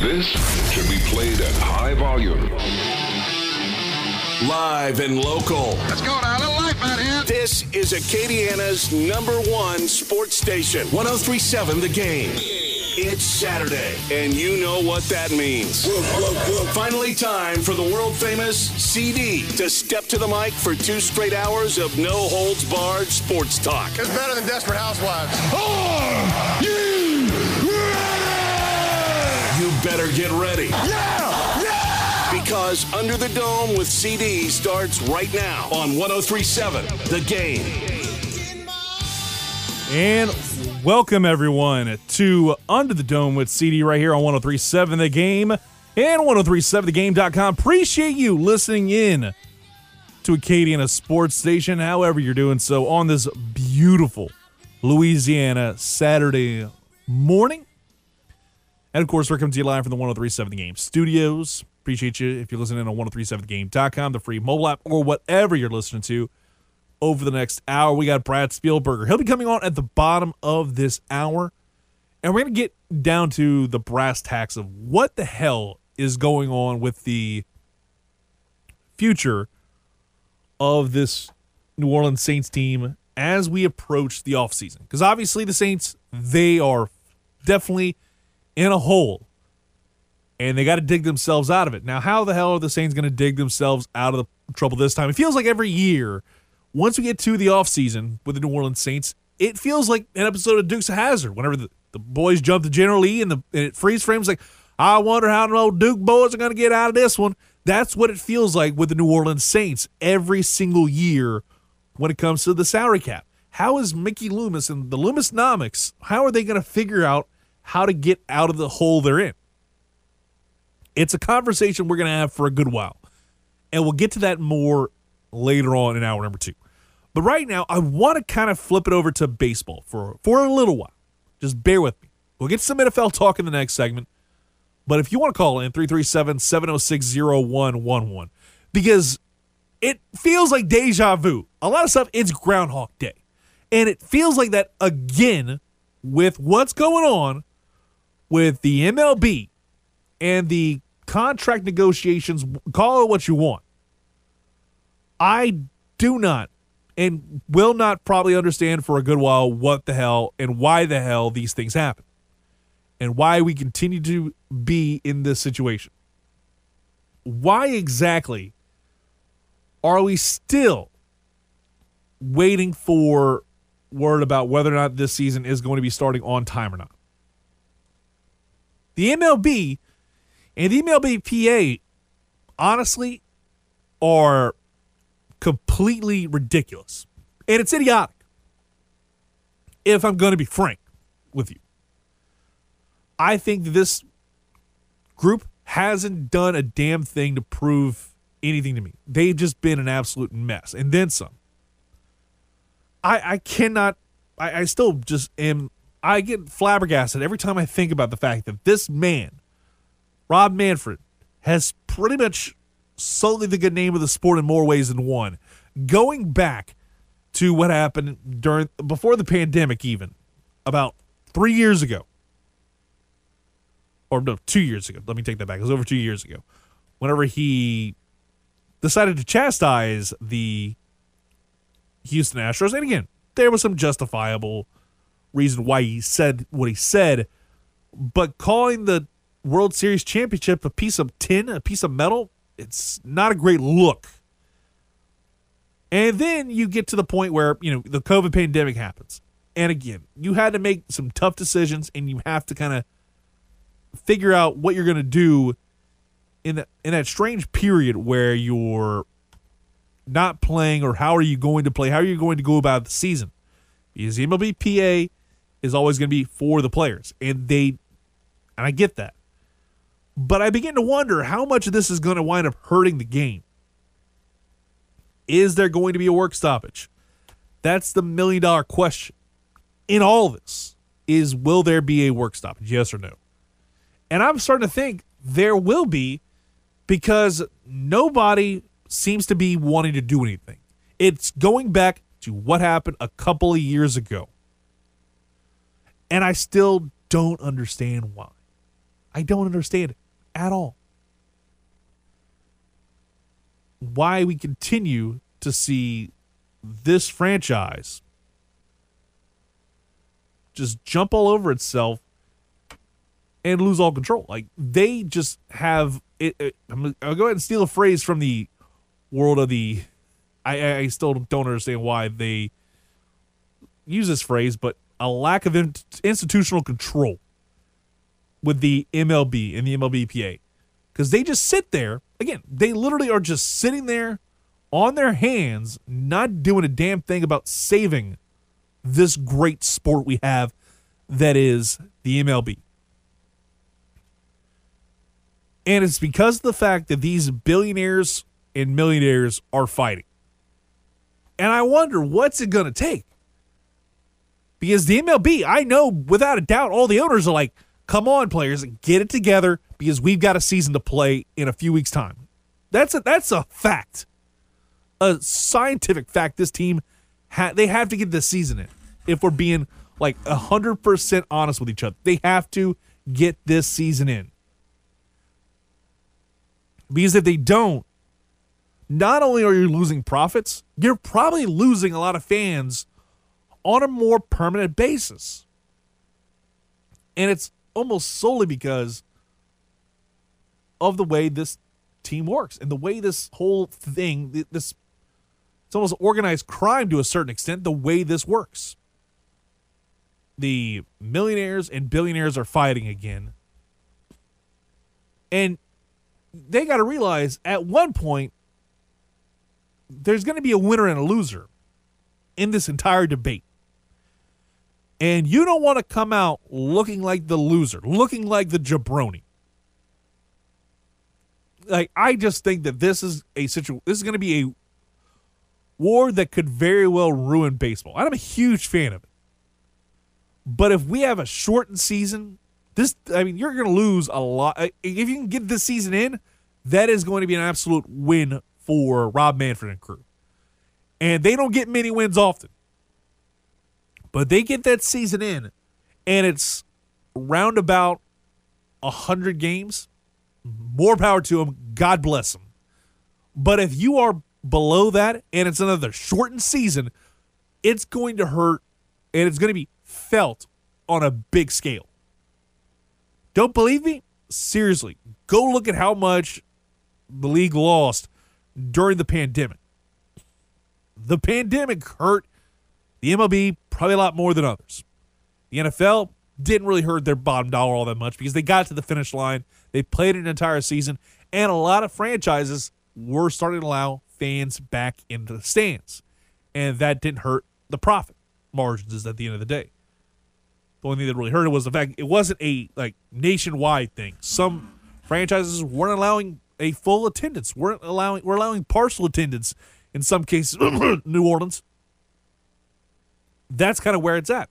This should be played at high volume. Live and local. Let's go now. A little life out here. This is Acadiana's number one sports station. 1037 The Game. It's Saturday, and you know what that means. Finally, time for the world famous CD to step to the mic for two straight hours of no holds barred sports talk. It's better than Desperate Housewives. Are you ready? You better get ready. Yeah! Yeah! Because Under the Dome with CD starts right now on 1037 The Game. And welcome everyone to Under the Dome with CD right here on 1037 The Game and 1037thegame.com. Appreciate you listening in to Acadiana Sports Station, however you're doing so on this beautiful Louisiana Saturday morning. And of course, we're coming to you live from the 1037 The Game studios. Appreciate you if you're listening on 1037thegame.com, the free mobile app, or whatever you're listening to over the next hour. We got Brad Spielberger. He'll be coming on at the bottom of this hour. And we're going to get down to the brass tacks of what the hell is going on with the future of this New Orleans Saints team as we approach the offseason. Because obviously, the Saints, they are definitely in a hole and they got to dig themselves out of it. Now, how the hell are the Saints going to dig themselves out of the trouble this time? It feels like every year once we get to the offseason with the New Orleans Saints, it feels like an episode of Dukes of Hazzard. Whenever the, the boys jump to General Lee and, the, and it freeze frames like, I wonder how the old Duke boys are going to get out of this one. That's what it feels like with the New Orleans Saints every single year when it comes to the salary cap. How is Mickey Loomis and the Loomisnomics, how are they going to figure out how to get out of the hole they're in? It's a conversation we're going to have for a good while. And we'll get to that more later on in hour number two. But right now, I want to kind of flip it over to baseball for, for a little while. Just bear with me. We'll get some NFL talk in the next segment. But if you want to call in, 337 706 0111, because it feels like deja vu. A lot of stuff, it's Groundhog Day. And it feels like that again with what's going on with the MLB and the contract negotiations. Call it what you want. I do not and will not probably understand for a good while what the hell and why the hell these things happen and why we continue to be in this situation. Why exactly are we still waiting for word about whether or not this season is going to be starting on time or not? The MLB and the MLBPA honestly are completely ridiculous. And it's idiotic. If I'm going to be frank with you, I think this group hasn't done a damn thing to prove anything to me. They've just been an absolute mess, and then some. I I cannot. I, I still just am. I get flabbergasted every time I think about the fact that this man, Rob Manfred, has pretty much solely the good name of the sport in more ways than one. Going back to what happened during before the pandemic, even about three years ago, or no, two years ago. Let me take that back. It was over two years ago. Whenever he decided to chastise the Houston Astros, and again, there was some justifiable reason why he said what he said, but calling the World Series championship a piece of tin, a piece of metal, it's not a great look. And then you get to the point where, you know, the COVID pandemic happens. And again, you had to make some tough decisions and you have to kind of figure out what you're going to do in that in that strange period where you're not playing or how are you going to play? How are you going to go about the season? Because the MLBPA is always going to be for the players. And they and I get that. But I begin to wonder how much of this is going to wind up hurting the game. Is there going to be a work stoppage? That's the million dollar question. In all this, is will there be a work stoppage? Yes or no? And I'm starting to think there will be because nobody seems to be wanting to do anything. It's going back to what happened a couple of years ago. And I still don't understand why. I don't understand at all. Why we continue to see this franchise just jump all over itself and lose all control. Like they just have it. it I'm, I'll go ahead and steal a phrase from the world of the. I, I still don't understand why they use this phrase, but a lack of in, institutional control with the MLB and the MLBPA because they just sit there. Again, they literally are just sitting there on their hands, not doing a damn thing about saving this great sport we have that is the MLB. And it's because of the fact that these billionaires and millionaires are fighting. And I wonder what's it going to take? Because the MLB, I know without a doubt, all the owners are like, come on, players, get it together because we've got a season to play in a few weeks' time. That's a, that's a fact. A scientific fact this team, ha- they have to get this season in if we're being like 100% honest with each other. They have to get this season in. Because if they don't, not only are you losing profits, you're probably losing a lot of fans on a more permanent basis. And it's almost solely because of the way this team works and the way this whole thing, this it's almost organized crime to a certain extent, the way this works. The millionaires and billionaires are fighting again. And they got to realize at one point there's going to be a winner and a loser in this entire debate. And you don't want to come out looking like the loser, looking like the jabroni. Like I just think that this is a situation. This is going to be a war that could very well ruin baseball. I'm a huge fan of it. But if we have a shortened season, this I mean, you're going to lose a lot. Uh, if you can get this season in, that is going to be an absolute win for Rob Manfred and crew. And they don't get many wins often. But they get that season in, and it's round about 100 games. More power to them. God bless them. But if you are below that and it's another shortened season, it's going to hurt and it's going to be felt on a big scale. Don't believe me? Seriously, go look at how much the league lost during the pandemic. The pandemic hurt the MLB probably a lot more than others. The NFL didn't really hurt their bottom dollar all that much because they got to the finish line. They played an entire season, and a lot of franchises were starting to allow fans back into the stands. And that didn't hurt the profit margins at the end of the day. The only thing that really hurt it was the fact it wasn't a like nationwide thing. Some franchises weren't allowing a full attendance, weren't allowing we're allowing partial attendance in some cases. New Orleans. That's kind of where it's at.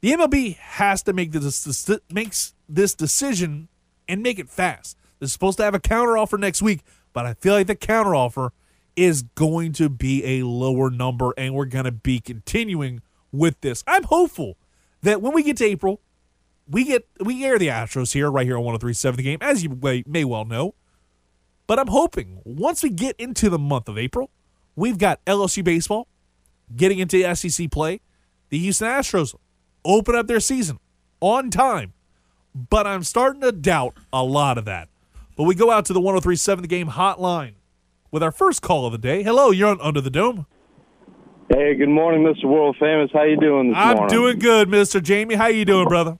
The MLB has to make this makes this decision and make it fast. They're supposed to have a counteroffer next week, but I feel like the counteroffer is going to be a lower number, and we're going to be continuing with this. I'm hopeful that when we get to April, we get we air the Astros here right here on 103.7 the game, as you may, well know. But I'm hoping once we get into the month of April, we've got LSU baseball getting into SEC play. The Houston Astros open up their season on time, but I'm starting to doubt a lot of that. But we go out to the 103.7 the game hotline with our first call of the day. Hello, you're on Under the Dome. Hey, good morning, Mr. World Famous. How you doing this I'm morning? doing good, Mr. Jamie. How you doing, brother?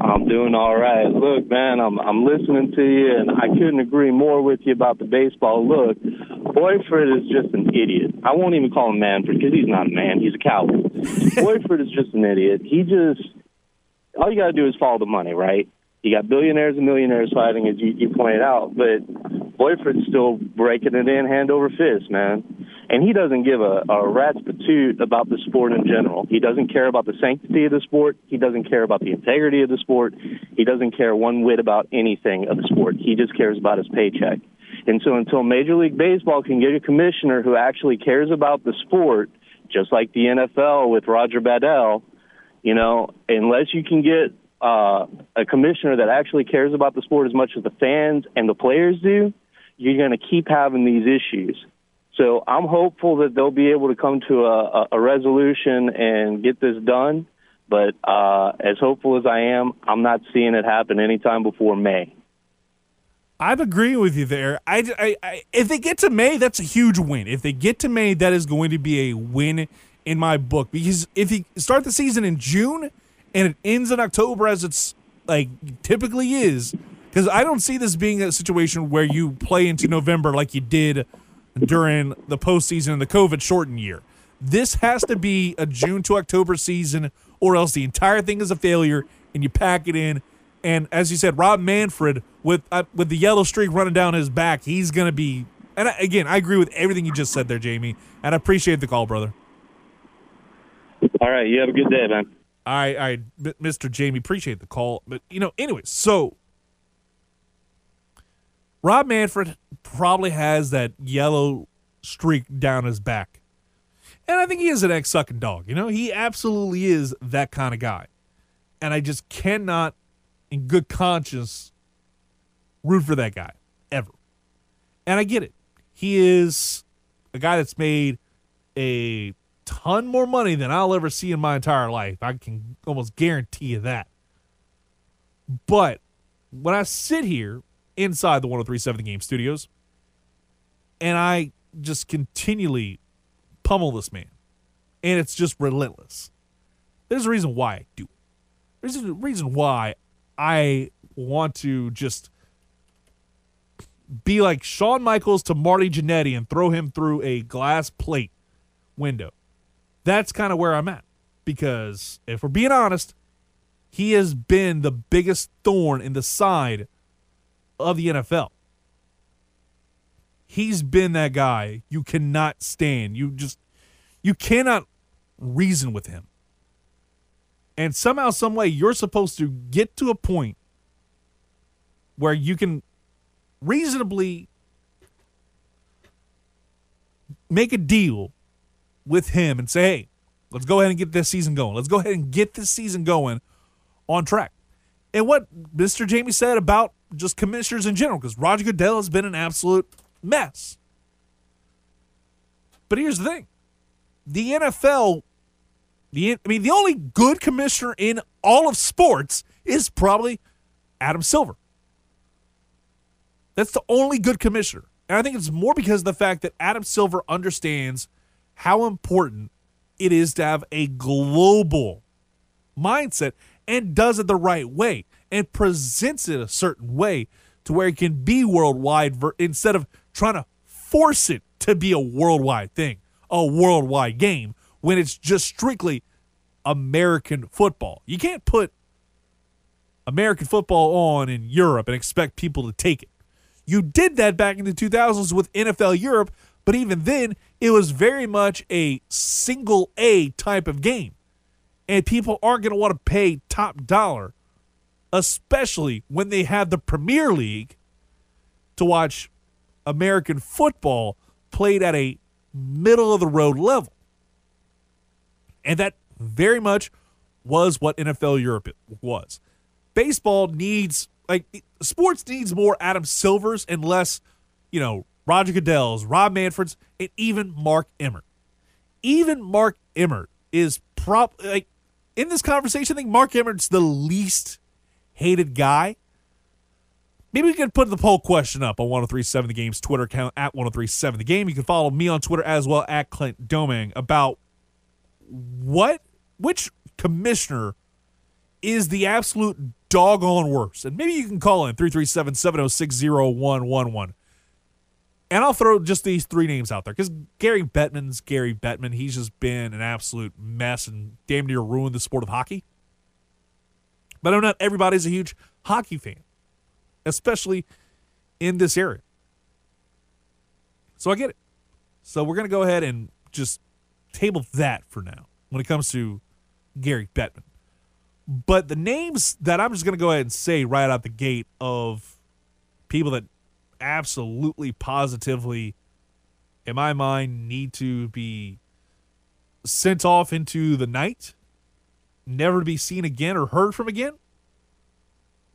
I'm doing all right. Look, man, I'm I'm listening to you, and I couldn't agree more with you about the baseball. Look, Boyford is just an idiot. I won't even call him Manfred because he's not a man. He's a coward. Boyford is just an idiot. He just all you got to do is follow the money, right? You got billionaires and millionaires fighting, as you, you pointed out, but Boyford's still breaking it in hand over fist, man. And he doesn't give a, a rat's patoot about the sport in general. He doesn't care about the sanctity of the sport. He doesn't care about the integrity of the sport. He doesn't care one whit about anything of the sport. He just cares about his paycheck. And so until Major League Baseball can get a commissioner who actually cares about the sport, just like the NFL with Roger Goodell, you know, unless you can get uh, a commissioner that actually cares about the sport as much as the fans and the players do, you're going to keep having these issues. So I'm hopeful that they'll be able to come to a, a resolution and get this done. But uh, as hopeful as I am, I'm not seeing it happen anytime before May. I'm agreeing with you there. I, I, I, if they get to May, that's a huge win. If they get to May, that is going to be a win in my book because if you start the season in June and it ends in October as it's like typically is, because I don't see this being a situation where you play into November like you did during the postseason and the COVID shortened year. This has to be a June to October season, or else the entire thing is a failure and you pack it in. And as you said, Rob Manfred with uh, with the yellow streak running down his back, he's going to be. And I, again, I agree with everything you just said there, Jamie, and I appreciate the call, brother. All right, you have a good day, man. I, I, Mr. Jamie, appreciate the call, but you know, anyways, so Rob Manfred probably has that yellow streak down his back. And I think he is an ex sucking dog. You know, he absolutely is that kind of guy. And I just cannot, in good conscience, root for that guy ever. And I get it. He is a guy that's made a ton more money than I'll ever see in my entire life. I can almost guarantee you that. But when I sit here inside the 1037 The Game studios and I just continually pummel this man, and it's just relentless. There's a reason why I do it. There's a reason why I want to just be like Shawn Michaels to Marty Jannetty and throw him through a glass plate window. That's kind of where I'm at. Because if we're being honest, he has been the biggest thorn in the side of the NFL. He's been that guy you cannot stand. You just you cannot reason with him. And somehow, some way, you're supposed to get to a point where you can reasonably make a deal with him and say, hey, let's go ahead and get this season going. Let's go ahead and get this season going on track. And what Mr. Jamie said about just commissioners in general, because Roger Goodell has been an absolute mess. But here's the thing the NFL, the I mean, the only good commissioner in all of sports is probably Adam Silver. That's the only good commissioner. And I think it's more because of the fact that Adam Silver understands how important it is to have a global mindset and does it the right way and presents it a certain way to where it can be worldwide ver- instead of trying to force it to be a worldwide thing, a worldwide game when it's just strictly American football. You can't put American football on in Europe and expect people to take it. You did that back in the 2000s with NFL Europe, but even then, it was very much a single A type of game. And people aren't going to want to pay top dollar, especially when they have the Premier League to watch American football played at a middle of the road level. And that very much was what NFL Europe was. Baseball needs like sports needs more Adam Silvers and less, you know, Roger Goodell's, Rob Manfred's, and even Mark Emmert. Even Mark Emmert is prop like in this conversation. I think Mark Emmert's the least hated guy. Maybe we could put the poll question up on 1037 The Game's Twitter account at 1037 The Game. You can follow me on Twitter as well at Clint Doming about what, which commissioner is the absolute doggone worst. And maybe you can call in 337 706 0111. And I'll throw just these three names out there because Gary Bettman's Gary Bettman. He's just been an absolute mess and damn near ruined the sport of hockey. But I know not everybody's a huge hockey fan, especially in this area. So I get it. So we're going to go ahead and just table that for now when it comes to Gary Bettman. But the names that I'm just going to go ahead and say right out the gate of people that absolutely positively in my mind need to be sent off into the night never to be seen again or heard from again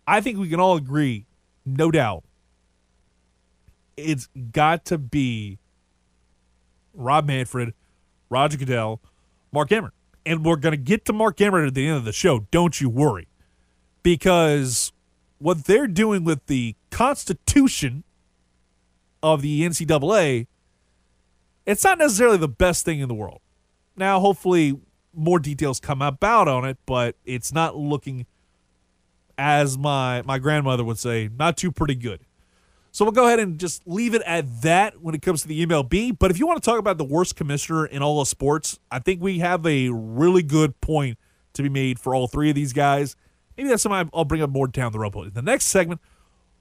I think we can all agree, no doubt, it's got to be Rob Manfred, Roger Goodell, Mark Emmert. And we're going to get to Mark Emmert at the end of the show. Don't you worry. Because what they're doing with the Constitution of the NCAA, it's not necessarily the best thing in the world. Now, hopefully, more details come about on it, but it's not looking, as my my grandmother would say, not too pretty good. So we'll go ahead and just leave it at that when it comes to the MLB. But if you want to talk about the worst commissioner in all of sports, I think we have a really good point to be made for all three of these guys. Maybe that's something I'll bring up more down the road. In the next segment,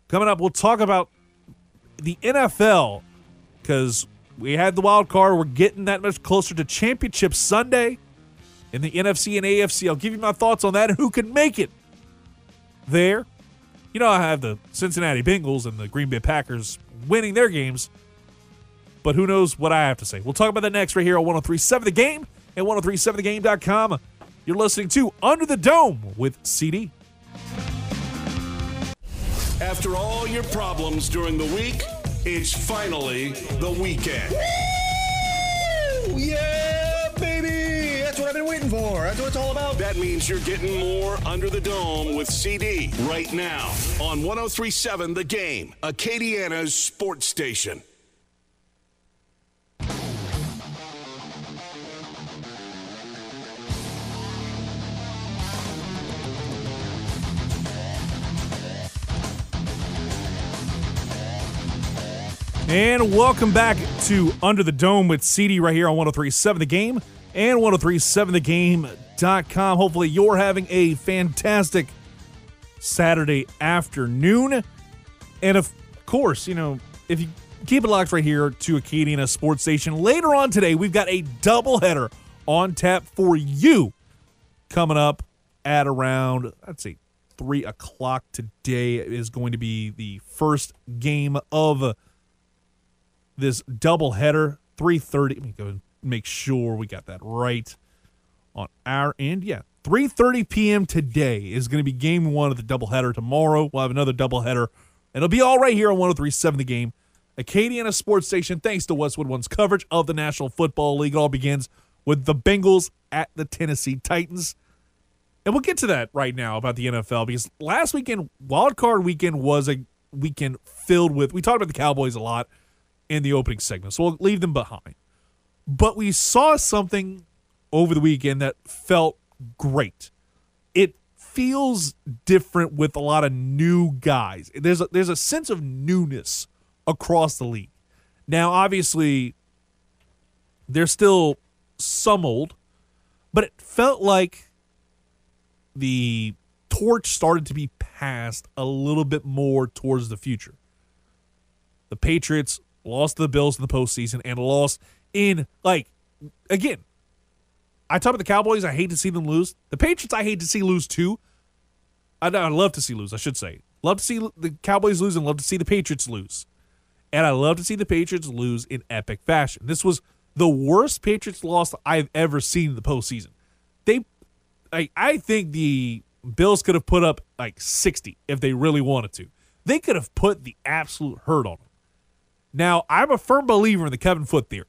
coming up, we'll talk about the NFL because we had the wild card. We're getting that much closer to Championship Sunday in the NFC and AFC. I'll give you my thoughts on that and who can make it there you know, I have the Cincinnati Bengals and the Green Bay Packers winning their games, but who knows what I have to say. We'll talk about that next right here on 1037 The Game and 1037thegame.com. You're listening to Under the Dome with CD. After all your problems during the week, it's finally the weekend. Woo! Yeah, baby! That's what I've been waiting for. That's what it's all about. That means you're getting more under the dome with CD right now on 1037 The Game, Acadiana's sports station. And welcome back to Under the Dome with CD right here on 1037 The Game and 1037thegame.com. Hopefully, you're having a fantastic Saturday afternoon. And of course, you know, if you keep it locked right here to Acadiana Sports Station, later on today, we've got a doubleheader on tap for you coming up at around, I'd say, 3 o'clock today is going to be the first game of this doubleheader. 3.30. Let me go make sure we got that right on our end. Yeah, 3:30 p.m. today is going to be game one of the doubleheader. Tomorrow we'll have another doubleheader. And it'll be all right here on 103.7 The Game, Acadiana Sports Station. Thanks to Westwood One's coverage of the National Football League. It all begins with the Bengals at the Tennessee Titans. And we'll get to that right now about the NFL because last weekend, wild card weekend, was a weekend filled with. We talked about the Cowboys a lot in the opening segment, so we'll leave them behind. But we saw something over the weekend that felt great. It feels different with a lot of new guys. There's a, there's a sense of newness across the league. Now, obviously, there's still some old, but it felt like the torch started to be passed a little bit more towards the future. The Patriots lost to the Bills in the postseason and lost in like again. I talk about the Cowboys. I hate to see them lose. The Patriots. I hate to see lose too. I I love to see lose. I should say. Love to see the Cowboys lose and love to see the Patriots lose. And I love to see the Patriots lose in epic fashion. This was the worst Patriots loss I've ever seen in the postseason. They, I, I think the Bills could have put up like 60 if they really wanted to. They could have put the absolute hurt on them. Now, I'm a firm believer in the Kevin Foote theory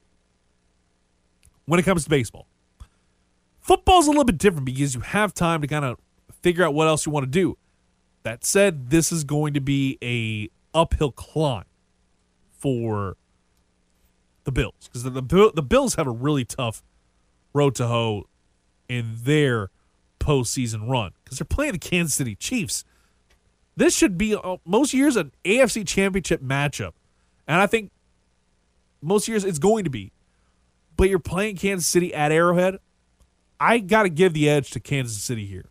when it comes to baseball. Football's a little bit different because you have time to kind of figure out what else you want to do. That said, this is going to be a uphill climb for the Bills because the, the the Bills have a really tough road to hoe in their postseason run because they're playing the Kansas City Chiefs. This should be uh, most years an AFC Championship matchup, and I think most years it's going to be but you're playing Kansas City at Arrowhead. I got to give the edge to Kansas City here.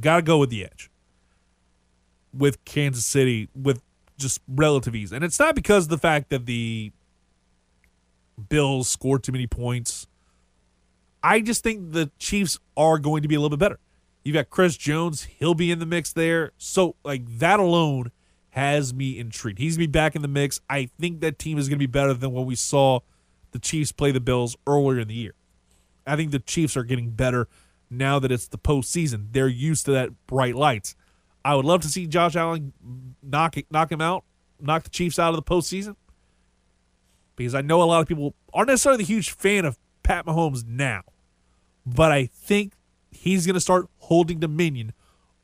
Got to go with the edge with Kansas City with just relative ease. And it's not because of the fact that the Bills scored too many points. I just think the Chiefs are going to be a little bit better. You've got Chris Jones, he'll be in the mix there. So, like, that alone has me intrigued. He's be back in the mix. I think that team is going to be better than what we saw the Chiefs play the Bills earlier in the year. I think the Chiefs are getting better now that it's the postseason. They're used to that bright lights. I would love to see Josh Allen knock knock him out, knock the Chiefs out of the postseason. Because I know a lot of people aren't necessarily the huge fan of Pat Mahomes now, but I think he's going to start holding dominion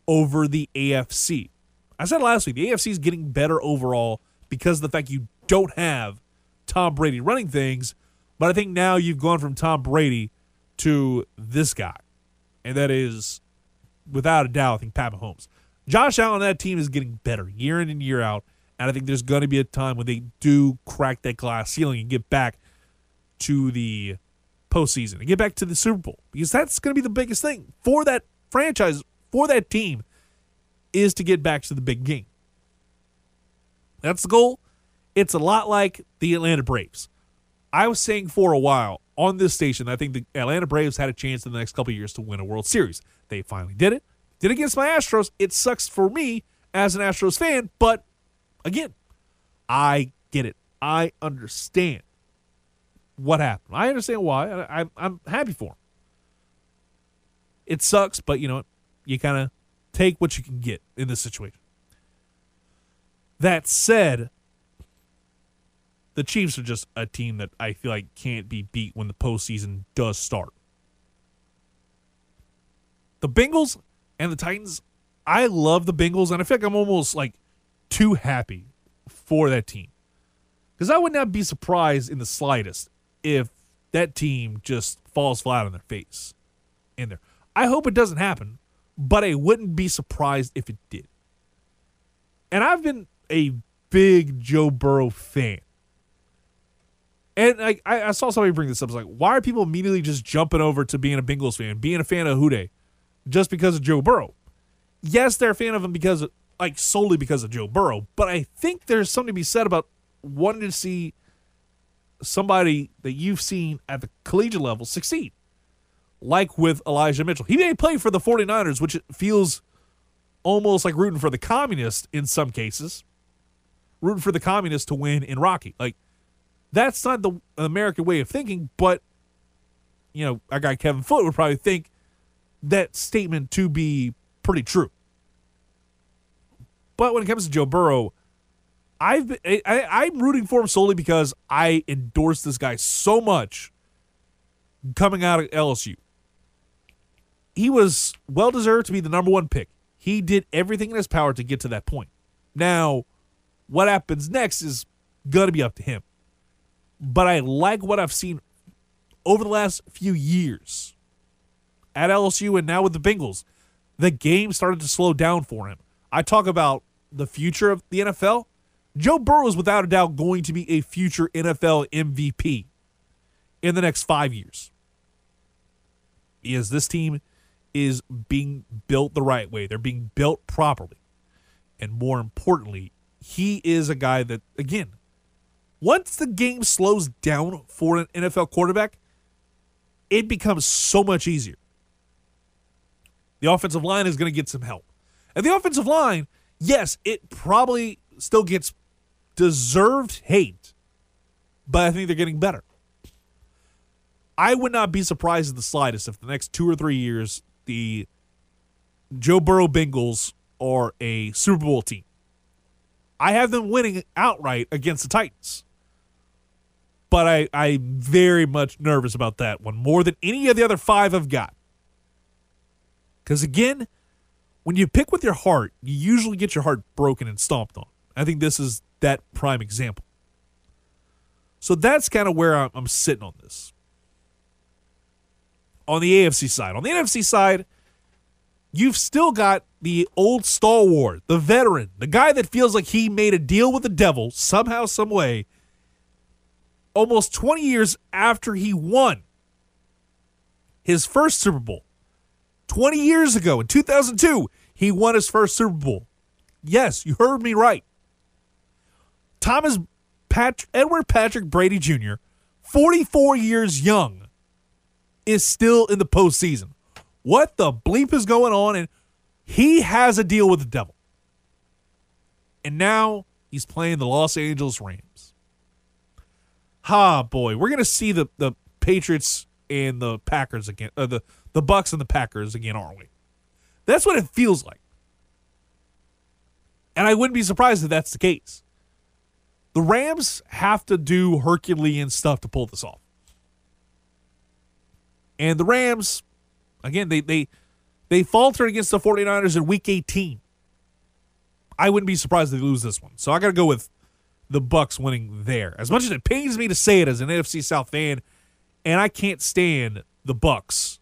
over the AFC. I said last week the AFC is getting better overall because of the fact you don't have Tom Brady running things, but I think now you've gone from Tom Brady to this guy, and that is without a doubt I think Pat Mahomes. Josh Allen, that team is getting better year in and year out. And I think there's going to be a time when they do crack that glass ceiling and get back to the postseason and get back to the Super Bowl because that's going to be the biggest thing for that franchise, for that team, is to get back to the big game. That's the goal. It's a lot like the Atlanta Braves. I was saying for a while on this station, I think the Atlanta Braves had a chance in the next couple years to win a World Series. They finally did it. Did it against my Astros. It sucks for me as an Astros fan, but again, I get it. I understand what happened. I understand why. I, am happy for him. It sucks, but you know? You kind of take what you can get in this situation. That said, the Chiefs are just a team that I feel like can't be beat when the postseason does start. The Bengals and the Titans, I love the Bengals, and I feel like I'm almost like too happy for that team. Because I would not be surprised in the slightest if that team just falls flat on their face in there. I hope it doesn't happen, but I wouldn't be surprised if it did. And I've been a big Joe Burrow fan. And I, I saw somebody bring this up. It's like, why are people immediately just jumping over to being a Bengals fan, being a fan of Who Dey? just because of Joe Burrow. Yes, they're a fan of him because, like, solely because of Joe Burrow, but I think there's something to be said about wanting to see somebody that you've seen at the collegiate level succeed, like with Elijah Mitchell. He may play for the 49ers, which feels almost like rooting for the communists in some cases, rooting for the communists to win in Rocky. Like, that's not the American way of thinking, but, you know, our guy Kevin Foote would probably think that statement to be pretty true. But when it comes to Joe Burrow, I've been, I, I'm rooting for him solely because I endorse this guy so much coming out of LSU. He was well deserved to be the number one pick. He did everything in his power to get to that point. Now, what happens next is going to be up to him. But I like what I've seen over the last few years at LSU and now with the Bengals, the game started to slow down for him. I talk about the future of the NFL. Joe Burrow is without a doubt going to be a future NFL MVP in the next five years. Is this team is being built the right way. They're being built properly. And more importantly, he is a guy that, again, once the game slows down for an NFL quarterback, it becomes so much easier. The offensive line is going to get some help. And the offensive line, yes, it probably still gets deserved hate, but I think they're getting better. I would not be surprised in the slightest if the next two or three years the Joe Burrow Bengals are a Super Bowl team. I have them winning outright against the Titans. But I, I'm very much nervous about that one, more than any of the other five I've got. Because again, when you pick with your heart, you usually get your heart broken and stomped on. I think this is that prime example. So that's kind of where I'm, I'm sitting on this. On the AFC side, on the NFC side, you've still got the old stalwart, the veteran, the guy that feels like he made a deal with the devil somehow, some way, almost 20 years after he won his first Super Bowl. 20 years ago in 2002, he won his first Super Bowl. Yes, you heard me right. Thomas Pat- Edward Patrick Brady Jr., 44 years young, is still in the postseason. What the bleep is going on? And he has a deal with the devil. And now he's playing the Los Angeles Rams. Ha, boy, we're to see the, the Patriots and the Packers again, uh, the the Bucs and the Packers again, aren't we? That's what it feels like. And I wouldn't be surprised if that's the case. The Rams have to do Herculean stuff to pull this off. And the Rams, again, they they they faltered against the 49ers in week 18. I wouldn't be surprised if they lose this one. So I got to go with the Bucs winning there. As much as it pains me to say it as an NFC South fan, and I can't stand the Bucs.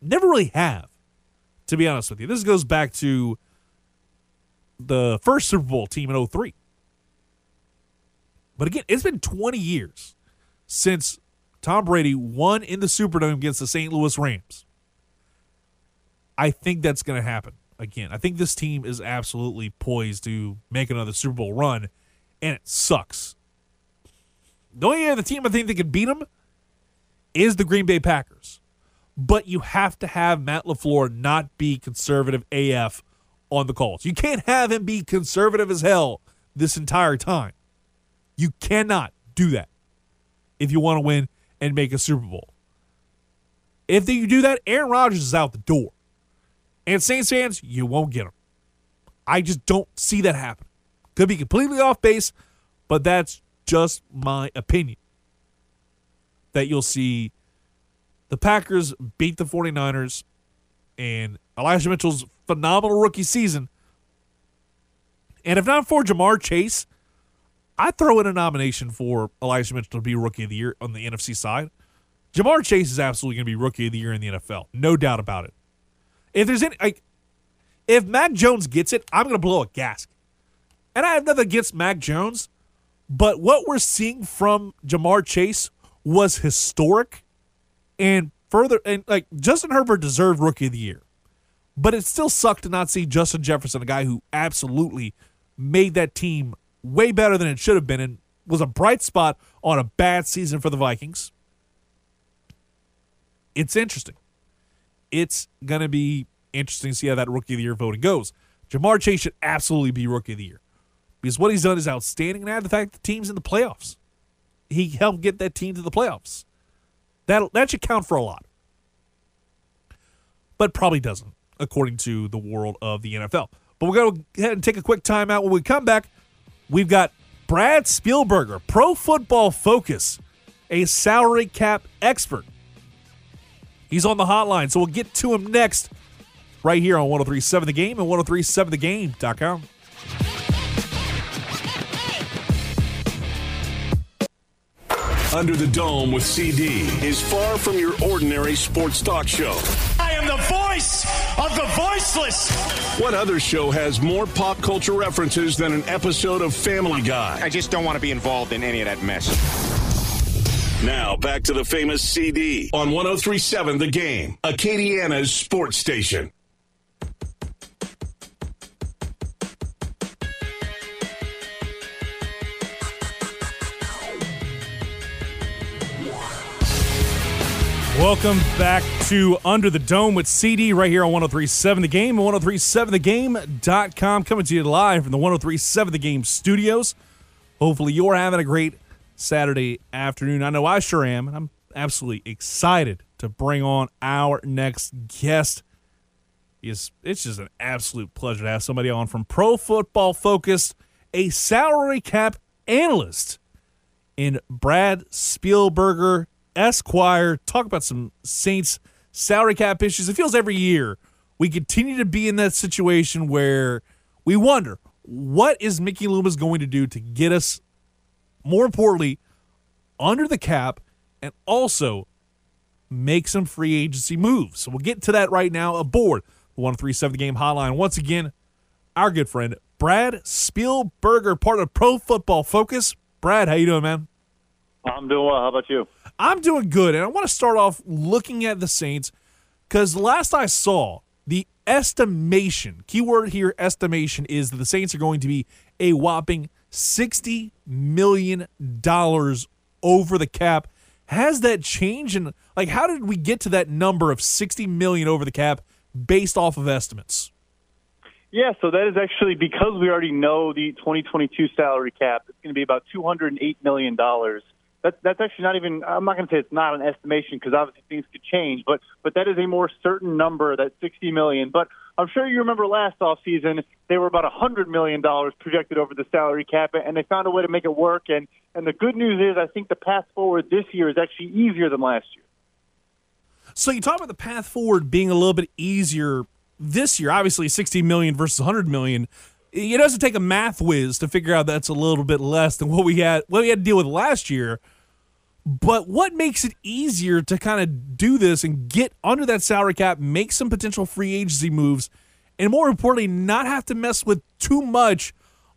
Never really have, to be honest with you. This goes back to the first Super Bowl team in 03. But again, it's been 20 years since Tom Brady won in the Superdome against the St. Louis Rams. I think that's going to happen again. I think this team is absolutely poised to make another Super Bowl run, and it sucks. The only other team I think that could beat them is the Green Bay Packers. But you have to have Matt LaFleur not be conservative AF on the calls. You can't have him be conservative as hell this entire time. You cannot do that if you want to win and make a Super Bowl. If you do that, Aaron Rodgers is out the door. And Saints fans, you won't get him. I just don't see that happen. Could be completely off base, but that's just my opinion. That you'll see the Packers beat the 49ers and Elijah Mitchell's phenomenal rookie season. And if not for Ja'Marr Chase, I'd throw in a nomination for Elijah Mitchell to be rookie of the year on the NFC side. Ja'Marr Chase is absolutely going to be rookie of the year in the NFL. No doubt about it. If there's any, like, if Mac Jones gets it, I'm going to blow a gasket. And I have nothing against Mac Jones, but what we're seeing from Ja'Marr Chase was historic and further, and like Justin Herbert deserved rookie of the year, but it still sucked to not see Justin Jefferson, a guy who absolutely made that team way better than it should have been and was a bright spot on a bad season for the Vikings. It's interesting it's going to be interesting to see how that rookie of the year voting goes. Ja'Marr Chase should absolutely be rookie of the year because what he's done is outstanding. And add the fact that the team's in the playoffs, he helped get that team to the playoffs. That that should count for a lot, but probably doesn't according to the world of the NFL. But we're going to go ahead and take a quick timeout. When we come back, we've got Brad Spielberger, Pro Football Focus, a salary cap expert He's on the hotline, so we'll get to him next right here on 1037 The Game and 1037thegame.com. Under the Dome with CD is far from your ordinary sports talk show. I am the voice of the voiceless. What other show has more pop culture references than an episode of Family Guy? I just don't want to be involved in any of that mess. Now back to the famous CD on 1037 The Game, Acadiana's sports station. Welcome back to Under the Dome with CD right here on 1037 The Game and 1037thegame.com. Coming to you live from the 1037 The Game studios. Hopefully, you're having a great Saturday afternoon. I know I sure am, and I'm absolutely excited to bring on our next guest. It's, it's just an absolute pleasure to have somebody on from Pro Football Focus, a salary cap analyst in Brad Spielberger, Esquire. Talk about some Saints salary cap issues. It feels every year we continue to be in that situation where we wonder what is Mickey Loomis going to do to get us more importantly, under the cap and also make some free agency moves. So we'll get to that right now aboard the 137 Game Hotline. Once again, our good friend Brad Spielberger, part of Pro Football Focus. Brad, how you doing, man? I'm doing well. How about you? I'm doing good, and I want to start off looking at the Saints because last I saw, the estimation, keyword here, estimation, is that the Saints are going to be a whopping $60 million over the cap. Has that changed? And like, how did we get to that number of 60 million over the cap based off of estimates? Yeah, so that is actually because we already know the 2022 salary cap. It's going to be about 208 million dollars. That's that's actually not even. I'm not going to say it's not an estimation because obviously things could change, but but that is a more certain number. That 60 million. But I'm sure you remember last offseason, they were about $100 million projected over the salary cap, and they found a way to make it work. And, and the good news is, I think the path forward this year is actually easier than last year. So you talk about the path forward being a little bit easier this year. Obviously, 60 million versus 100 million. It doesn't take a math whiz to figure out that's a little bit less than what we had what we had to deal with last year. But what makes it easier to kind of do this and get under that salary cap, make some potential free agency moves, and more importantly, not have to mess with too much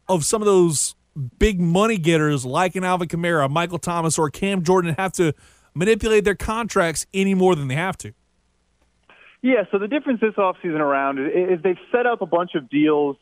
of some of those big money getters like an Alvin Kamara, Michael Thomas, or Cam Jordan have to manipulate their contracts any more than they have to. Yeah, so the difference this offseason around is they've set up a bunch of deals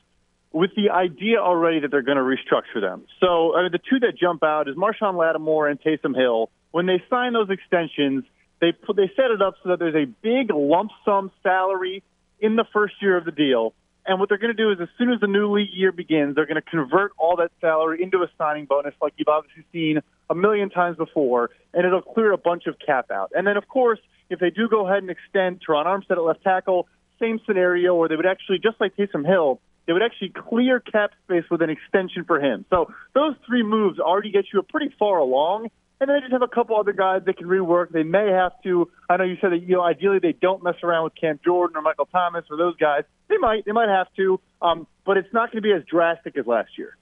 with the idea already that they're going to restructure them. So I mean, the two that jump out is Marshon Lattimore and Taysom Hill. When they sign those extensions, they put they set it up so that there's a big lump sum salary in the first year of the deal. And what they're going to do is, as soon as the new league year begins, they're going to convert all that salary into a signing bonus, like you've obviously seen a million times before, and it'll clear a bunch of cap out. And then, of course, if they do go ahead and extend Terron Armstead at left tackle, same scenario where they would actually, just like Taysom Hill, they would actually clear cap space with an extension for him. So those three moves already get you a pretty far along. And they just have a couple other guys they can rework. They may have to. I know you said that you know ideally they don't mess around with Cam Jordan or Michael Thomas or those guys. They might. They might have to. Um, but it's not going to be as drastic as last year.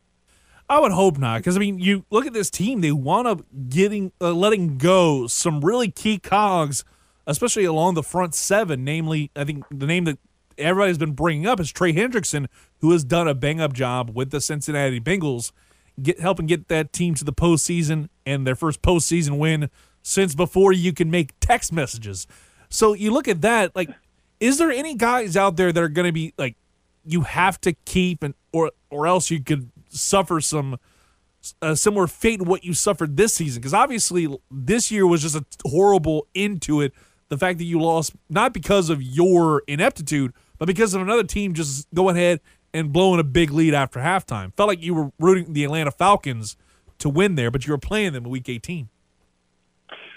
I would hope not, because I mean, you look at this team; they want up getting uh, letting go some really key cogs, especially along the front seven. Namely, I think the name that everybody's been bringing up is Trey Hendrickson, who has done a bang up job with the Cincinnati Bengals, get helping get that team to the postseason and their first postseason win since before you can make text messages. So you look at that, like, is there any guys out there that are going to be like you have to keep and or or else you could suffer some a similar fate to what you suffered this season? Because obviously this year was just a horrible into it. The fact that you lost not because of your ineptitude, but because of another team just going ahead and blowing a big lead after halftime. Felt like you were rooting the Atlanta Falcons to win there, but you were playing them in Week 18.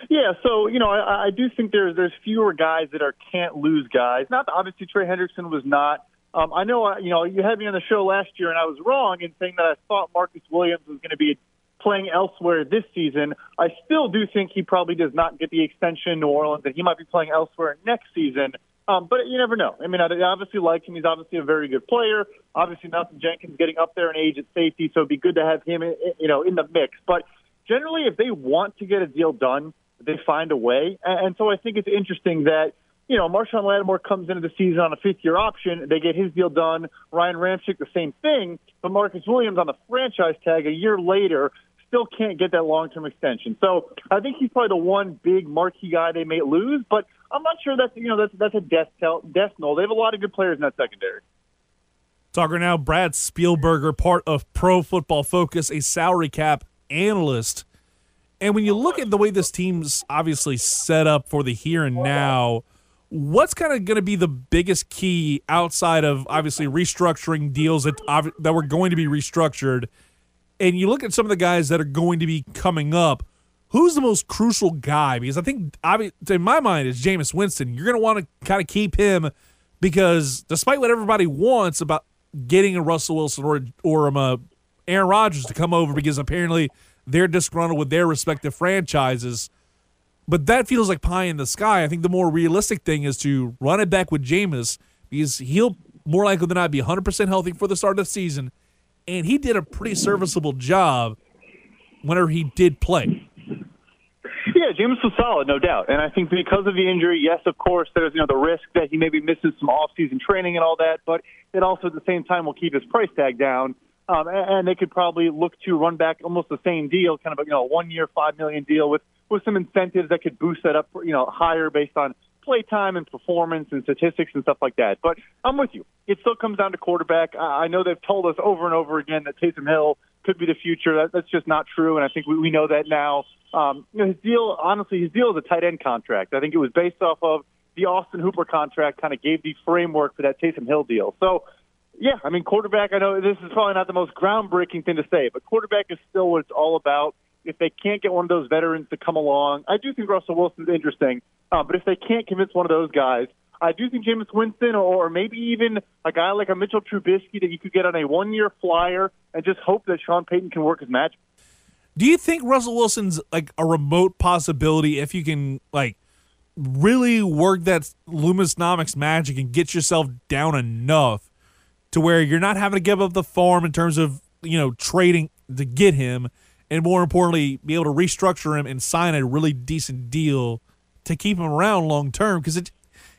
Yeah, so you know, I, I do think there's there's fewer guys that are can't lose guys. Not obviously Trey Hendrickson was not. Um, I know, uh, you know, you had me on the show last year, and I was wrong in saying that I thought Marcus Williams was going to be playing elsewhere this season. I still do think he probably does not get the extension in New Orleans, and he might be playing elsewhere next season. Um, but you never know. I mean, I obviously like him. He's obviously a very good player. Obviously, Malcolm Jenkins getting up there in age at safety, so it'd be good to have him, you know, in the mix. But generally, if they want to get a deal done, they find a way. And so I think it's interesting that you know Marshon Lattimore comes into the season on a fifth-year option. They get his deal done. Ryan Ramczyk the same thing, but Marcus Williams on the franchise tag a year later still can't get that long-term extension. So I think he's probably the one big marquee guy they may lose, but I'm not sure that's you know that's that's a death tell, death knell. They have a lot of good players in that secondary. Talker now, Brad Spielberger, part of Pro Football Focus, a salary cap analyst. And when you look at the way this team's obviously set up for the here and now, what's kind of going to be the biggest key outside of obviously restructuring deals that that were going to be restructured? And you look at some of the guys that are going to be coming up who's the most crucial guy? Because I think, in my mind, it's Jameis Winston. You're going to want to kind of keep him because despite what everybody wants about getting a Russell Wilson or or um, uh, Aaron Rodgers to come over because apparently they're disgruntled with their respective franchises. But that feels like pie in the sky. I think the more realistic thing is to run it back with Jameis because he'll more likely than not be 100% healthy for the start of the season. And he did a pretty serviceable job whenever he did play. Yeah, Jameis was solid, no doubt. And I think because of the injury, yes, of course, there's you know the risk that he maybe misses some off-season training and all that, but it also at the same time will keep his price tag down. Um, and they could probably look to run back almost the same deal, kind of a you know a one-year, five million deal with with some incentives that could boost that up, you know, higher based on play time and performance and statistics and stuff like that. But I'm with you. It still comes down to quarterback. I know they've told us over and over again that Taysom Hill could be the future. That, that's just not true, and I think we, we know that now. Um, you know, his deal, honestly, his deal is a tight end contract. I think it was based off of the Austin Hooper contract, kind of gave the framework for that Taysom Hill deal. So, yeah, I mean, quarterback, I know this is probably not the most groundbreaking thing to say, but quarterback is still what it's all about. If they can't get one of those veterans to come along, I do think Russell Wilson's interesting. Uh, but if they can't convince one of those guys, I do think Jameis Winston or maybe even a guy like a Mitchell Trubisky that you could get on a one year flyer and just hope that Sean Payton can work his magic. Do you think Russell Wilson's like a remote possibility if you can like really work that Loomisnomics magic and get yourself down enough to where you're not having to give up the farm in terms of, you know, trading to get him and more importantly, be able to restructure him and sign a really decent deal to keep him around long term because it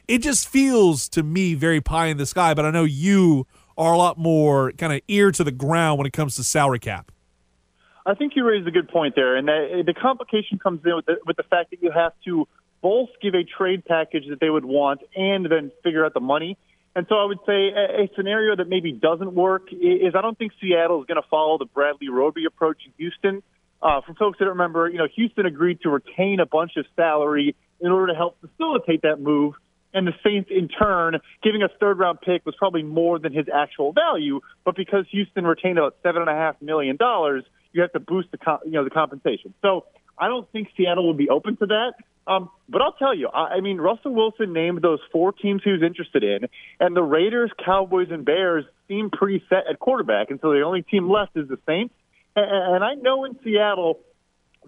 it just feels to me very pie in the sky, but I know you are a lot more kind of ear to the ground when it comes to salary cap. I think you raised a good point there, and that, the complication comes in with the, with the fact that you have to both give a trade package that they would want and then figure out the money. And so I would say a, a scenario that maybe doesn't work is I don't think Seattle is going to follow the Bradley Roby approach in Houston. Uh, for folks that remember, you know, Houston agreed to retain a bunch of salary in order to help facilitate that move. And the Saints, in turn, giving a third round pick was probably more than his actual value. But because Houston retained about seven and a half million dollars, you have to boost the you know the compensation. So I don't think Seattle would be open to that. Um, but I'll tell you, I, I mean, Russell Wilson named those four teams he was interested in, and the Raiders, Cowboys, and Bears seem pretty set at quarterback, and so the only team left is the Saints. And, and I know in Seattle,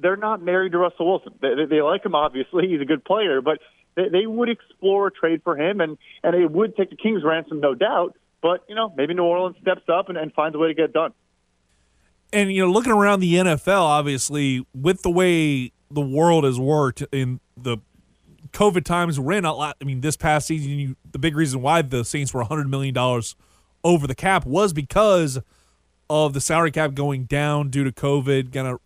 they're not married to Russell Wilson. They, they like him, obviously; he's a good player, but they, they would explore a trade for him, and and it would take the King's ransom, no doubt. But you know, maybe New Orleans steps up and, and finds a way to get it done and you know, looking around the NFL, obviously, with the way the world has worked in the COVID times we're in, a lot. I mean, this past season, you, the big reason why the Saints were 100 million dollars over the cap was because of the salary cap going down due to COVID, kind of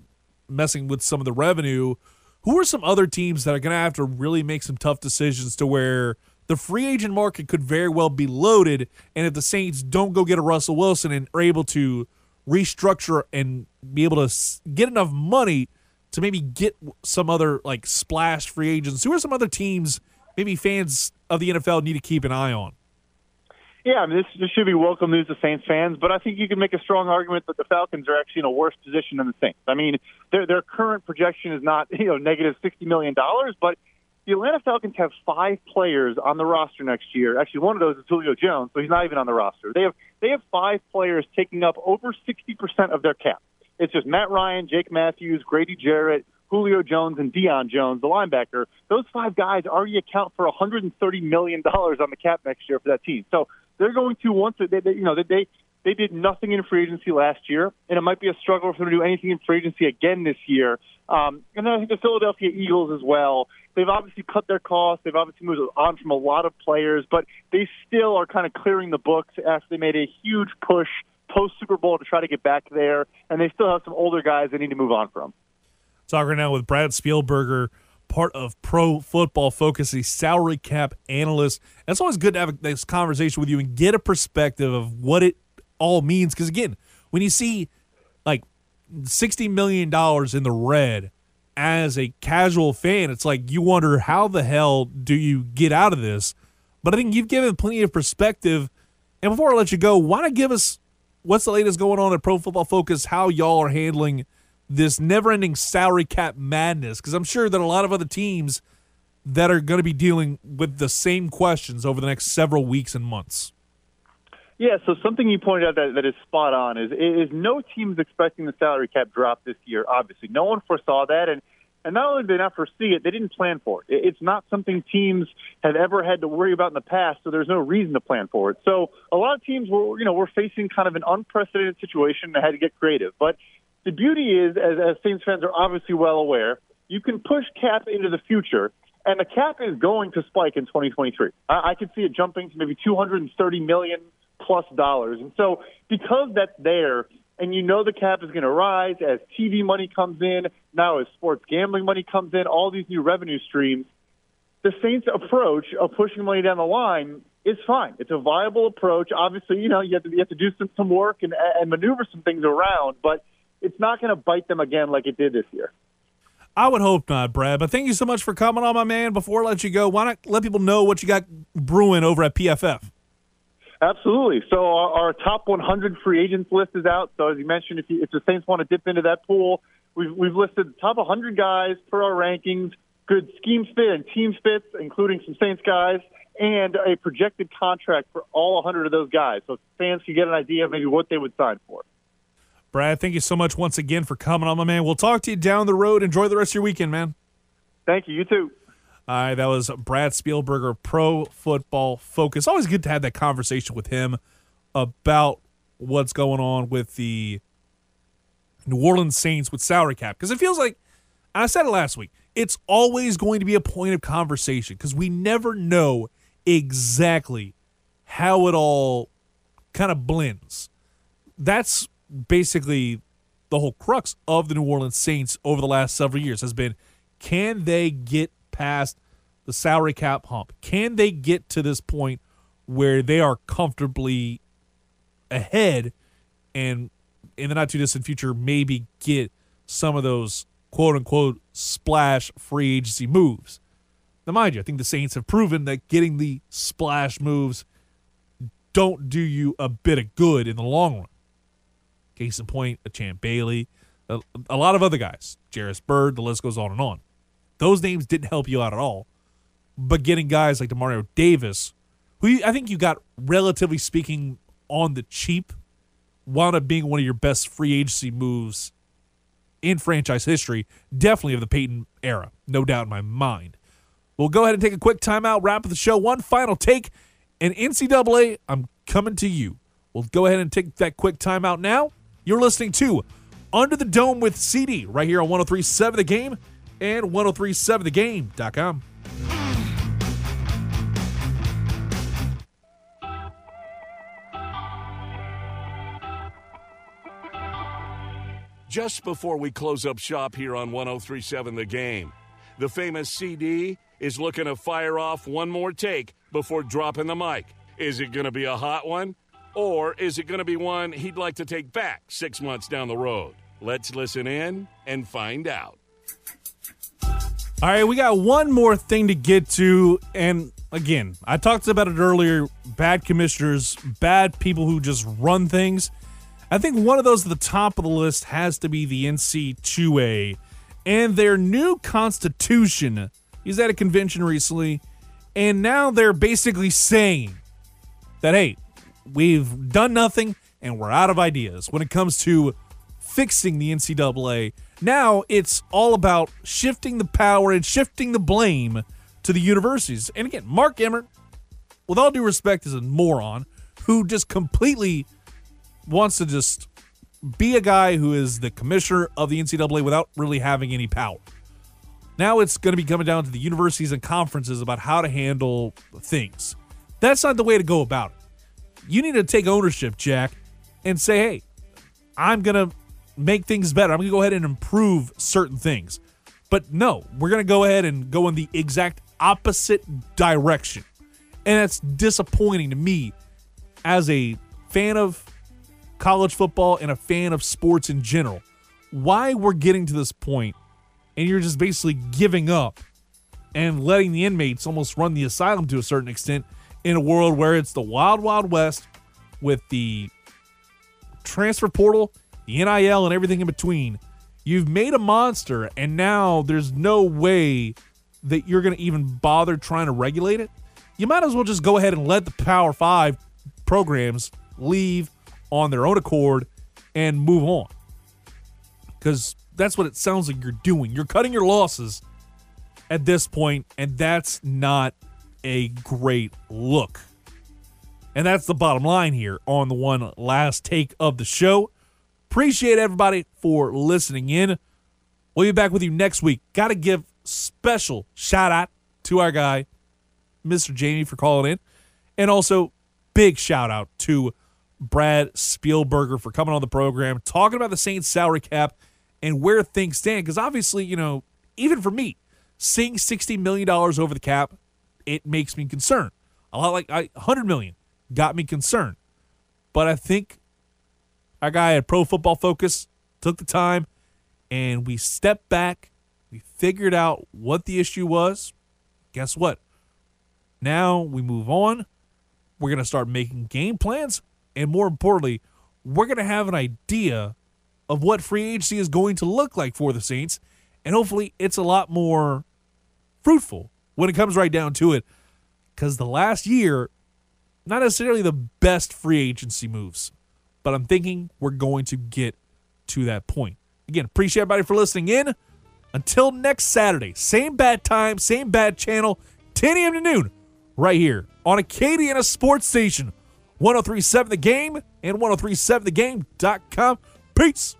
messing with some of the revenue. Who are some other teams that are going to have to really make some tough decisions to where the free agent market could very well be loaded, and if the Saints don't go get a Russell Wilson and are able to restructure and be able to get enough money to maybe get some other like splash free agents? Who are some other teams maybe fans of the NFL need to keep an eye on? Yeah, I mean, this, this should be welcome news to Saints fans, but I think you can make a strong argument that the Falcons are actually in a worse position than the Saints. I mean, their their current projection is not you know negative sixty million dollars, but the Atlanta Falcons have five players on the roster next year. Actually, one of those is Julio Jones, so he's not even on the roster. They have they have five players taking up over 60% of their cap. It's just Matt Ryan, Jake Matthews, Grady Jarrett, Julio Jones, and Deion Jones, the linebacker. Those five guys already account for 130 million dollars on the cap next year for that team. So they're going to once they, they you know they they did nothing in free agency last year, and it might be a struggle for them to do anything in free agency again this year. Um, and then I think the Philadelphia Eagles as well. They've obviously cut their costs. They've obviously moved on from a lot of players, but they still are kind of clearing the books after they made a huge push post Super Bowl to try to get back there, and they still have some older guys they need to move on from. Talking now with Brad Spielberger, part of Pro Football Focus, a salary cap analyst. And it's always good to have this conversation with you and get a perspective of what it all means. Because again, when you see like sixty million dollars in the red as a casual fan, it's like you wonder how the hell do you get out of this? But I think you've given plenty of perspective. And before I let you go, why not give us what's the latest going on at Pro Football Focus? How y'all are handling this never-ending salary cap madness? Because I'm sure that a lot of other teams that are going to be dealing with the same questions over the next several weeks and months. Yeah, so something you pointed out that, that is spot on is is no team's expecting the salary cap drop this year. Obviously, no one foresaw that, and and not only did they not foresee it, they didn't plan for it. It's not something teams have ever had to worry about in the past, so there's no reason to plan for it. So a lot of teams were, you know, we're facing kind of an unprecedented situation and had to get creative. But the beauty is, as, as Saints fans are obviously well aware, you can push cap into the future, and the cap is going to spike in 2023. I, I could see it jumping to maybe 230 million plus dollars. And so because that's there, and you know the cap is going to rise as TV money comes in, now as sports gambling money comes in, all these new revenue streams, the Saints' approach of pushing money down the line is fine. It's a viable approach. Obviously, you know you have to you have to do some some work and and maneuver some things around, but it's not going to bite them again like it did this year. I would hope not, Brad. But thank you so much for coming on, my man. Before I let you go, why not let people know what you got brewing over at PFF? Absolutely. So our, our, top 100 free agents list is out. So as you mentioned, if, you, if the Saints want to dip into that pool, we've, we've listed the top 100 guys per our rankings, good scheme fit and team fits, including some Saints guys. and a projected contract for all 100 of those guys, so fans can get an idea of maybe what they would sign for. Brad, thank you so much once again for coming on, my man. We'll talk to you down the road. Enjoy the rest of your weekend, man. Thank you. You too. All right, that was Brad Spielberger, Pro Football Focus. Always good to have that conversation with him about what's going on with the New Orleans Saints with salary cap because it feels like I said it last week. It's always going to be a point of conversation because we never know exactly how it all kind of blends. That's basically the whole crux of the New Orleans Saints over the last several years has been can they get past the salary cap hump? Can they get to this point where they are comfortably ahead and in the not too distant future maybe get some of those quote unquote splash free agency moves? Now, mind you, I think the Saints have proven that getting the splash moves don't do you a bit of good in the long run. Case in point, a Champ Bailey, a, a lot of other guys, Jairus Byrd, the list goes on and on. Those names didn't help you out at all. But getting guys like Demario Davis, who I think you got relatively speaking on the cheap, wound up being one of your best free agency moves in franchise history, definitely of the Payton era, no doubt in my mind. We'll go ahead and take a quick timeout, wrap up the show. One final take, and NCAA, I'm coming to you. We'll go ahead and take that quick timeout now. You're listening to Under the Dome with CD right here on 1037 The Game and 1037thegame.com. Just before we close up shop here on 1037 The Game, the famous CD is looking to fire off one more take before dropping the mic. Is it going to be a hot one? Or is it going to be one he'd like to take back six months down the road? Let's listen in and find out. All right, we got one more thing to get to. And again, I talked about it earlier bad commissioners, bad people who just run things. I think one of those at the top of the list has to be the NC2A and their new constitution. He's at a convention recently, and now they're basically saying that, hey, we've done nothing and we're out of ideas when it comes to fixing the NCAA. Now it's all about shifting the power and shifting the blame to the universities. And again, Mark Emmert, with all due respect, is a moron who just completely wants to just be a guy who is the commissioner of the NCAA without really having any power. Now it's going to be coming down to the universities and conferences about how to handle things. That's not the way to go about it. You need to take ownership, Jack, and say, hey, I'm going to make things better. I'm going to go ahead and improve certain things. But no, we're going to go ahead and go in the exact opposite direction. And that's disappointing to me as a fan of college football and a fan of sports in general. Why we're getting to this point and you're just basically giving up and letting the inmates almost run the asylum to a certain extent in a world where it's the wild, wild west with the transfer portal, the NIL, and everything in between. You've made a monster, and now there's no way that you're going to even bother trying to regulate it. You might as well just go ahead and let the Power Five programs leave on their own accord and move on. Because that's what it sounds like you're doing. You're cutting your losses at this point, and that's not a great look. And that's the bottom line here on the one last take of the show. Appreciate everybody for listening in. We'll be back with you next week. Got to give special shout out to our guy, Mr. Jamie, for calling in. And also, big shout out to Brad Spielberger for coming on the program, talking about the Saints salary cap and where things stand. Because obviously, you know, even for me, seeing $60 million over the cap, it makes me concerned. A lot like I, 100 million got me concerned. But I think our guy at Pro Football Focus took the time and we stepped back. We figured out what the issue was. Guess what? Now we move on. We're going to start making game plans. And more importantly, we're going to have an idea of what free agency is going to look like for the Saints. And hopefully, it's a lot more fruitful when it comes right down to it. because the last year, not necessarily the best free agency moves, but I'm thinking we're going to get to that point. Again, appreciate everybody for listening in. Until next Saturday, same bad time, same bad channel, 10 a.m. to noon, right here on Acadiana Sports Station, 1037 The Game and 1037thegame.com. Peace.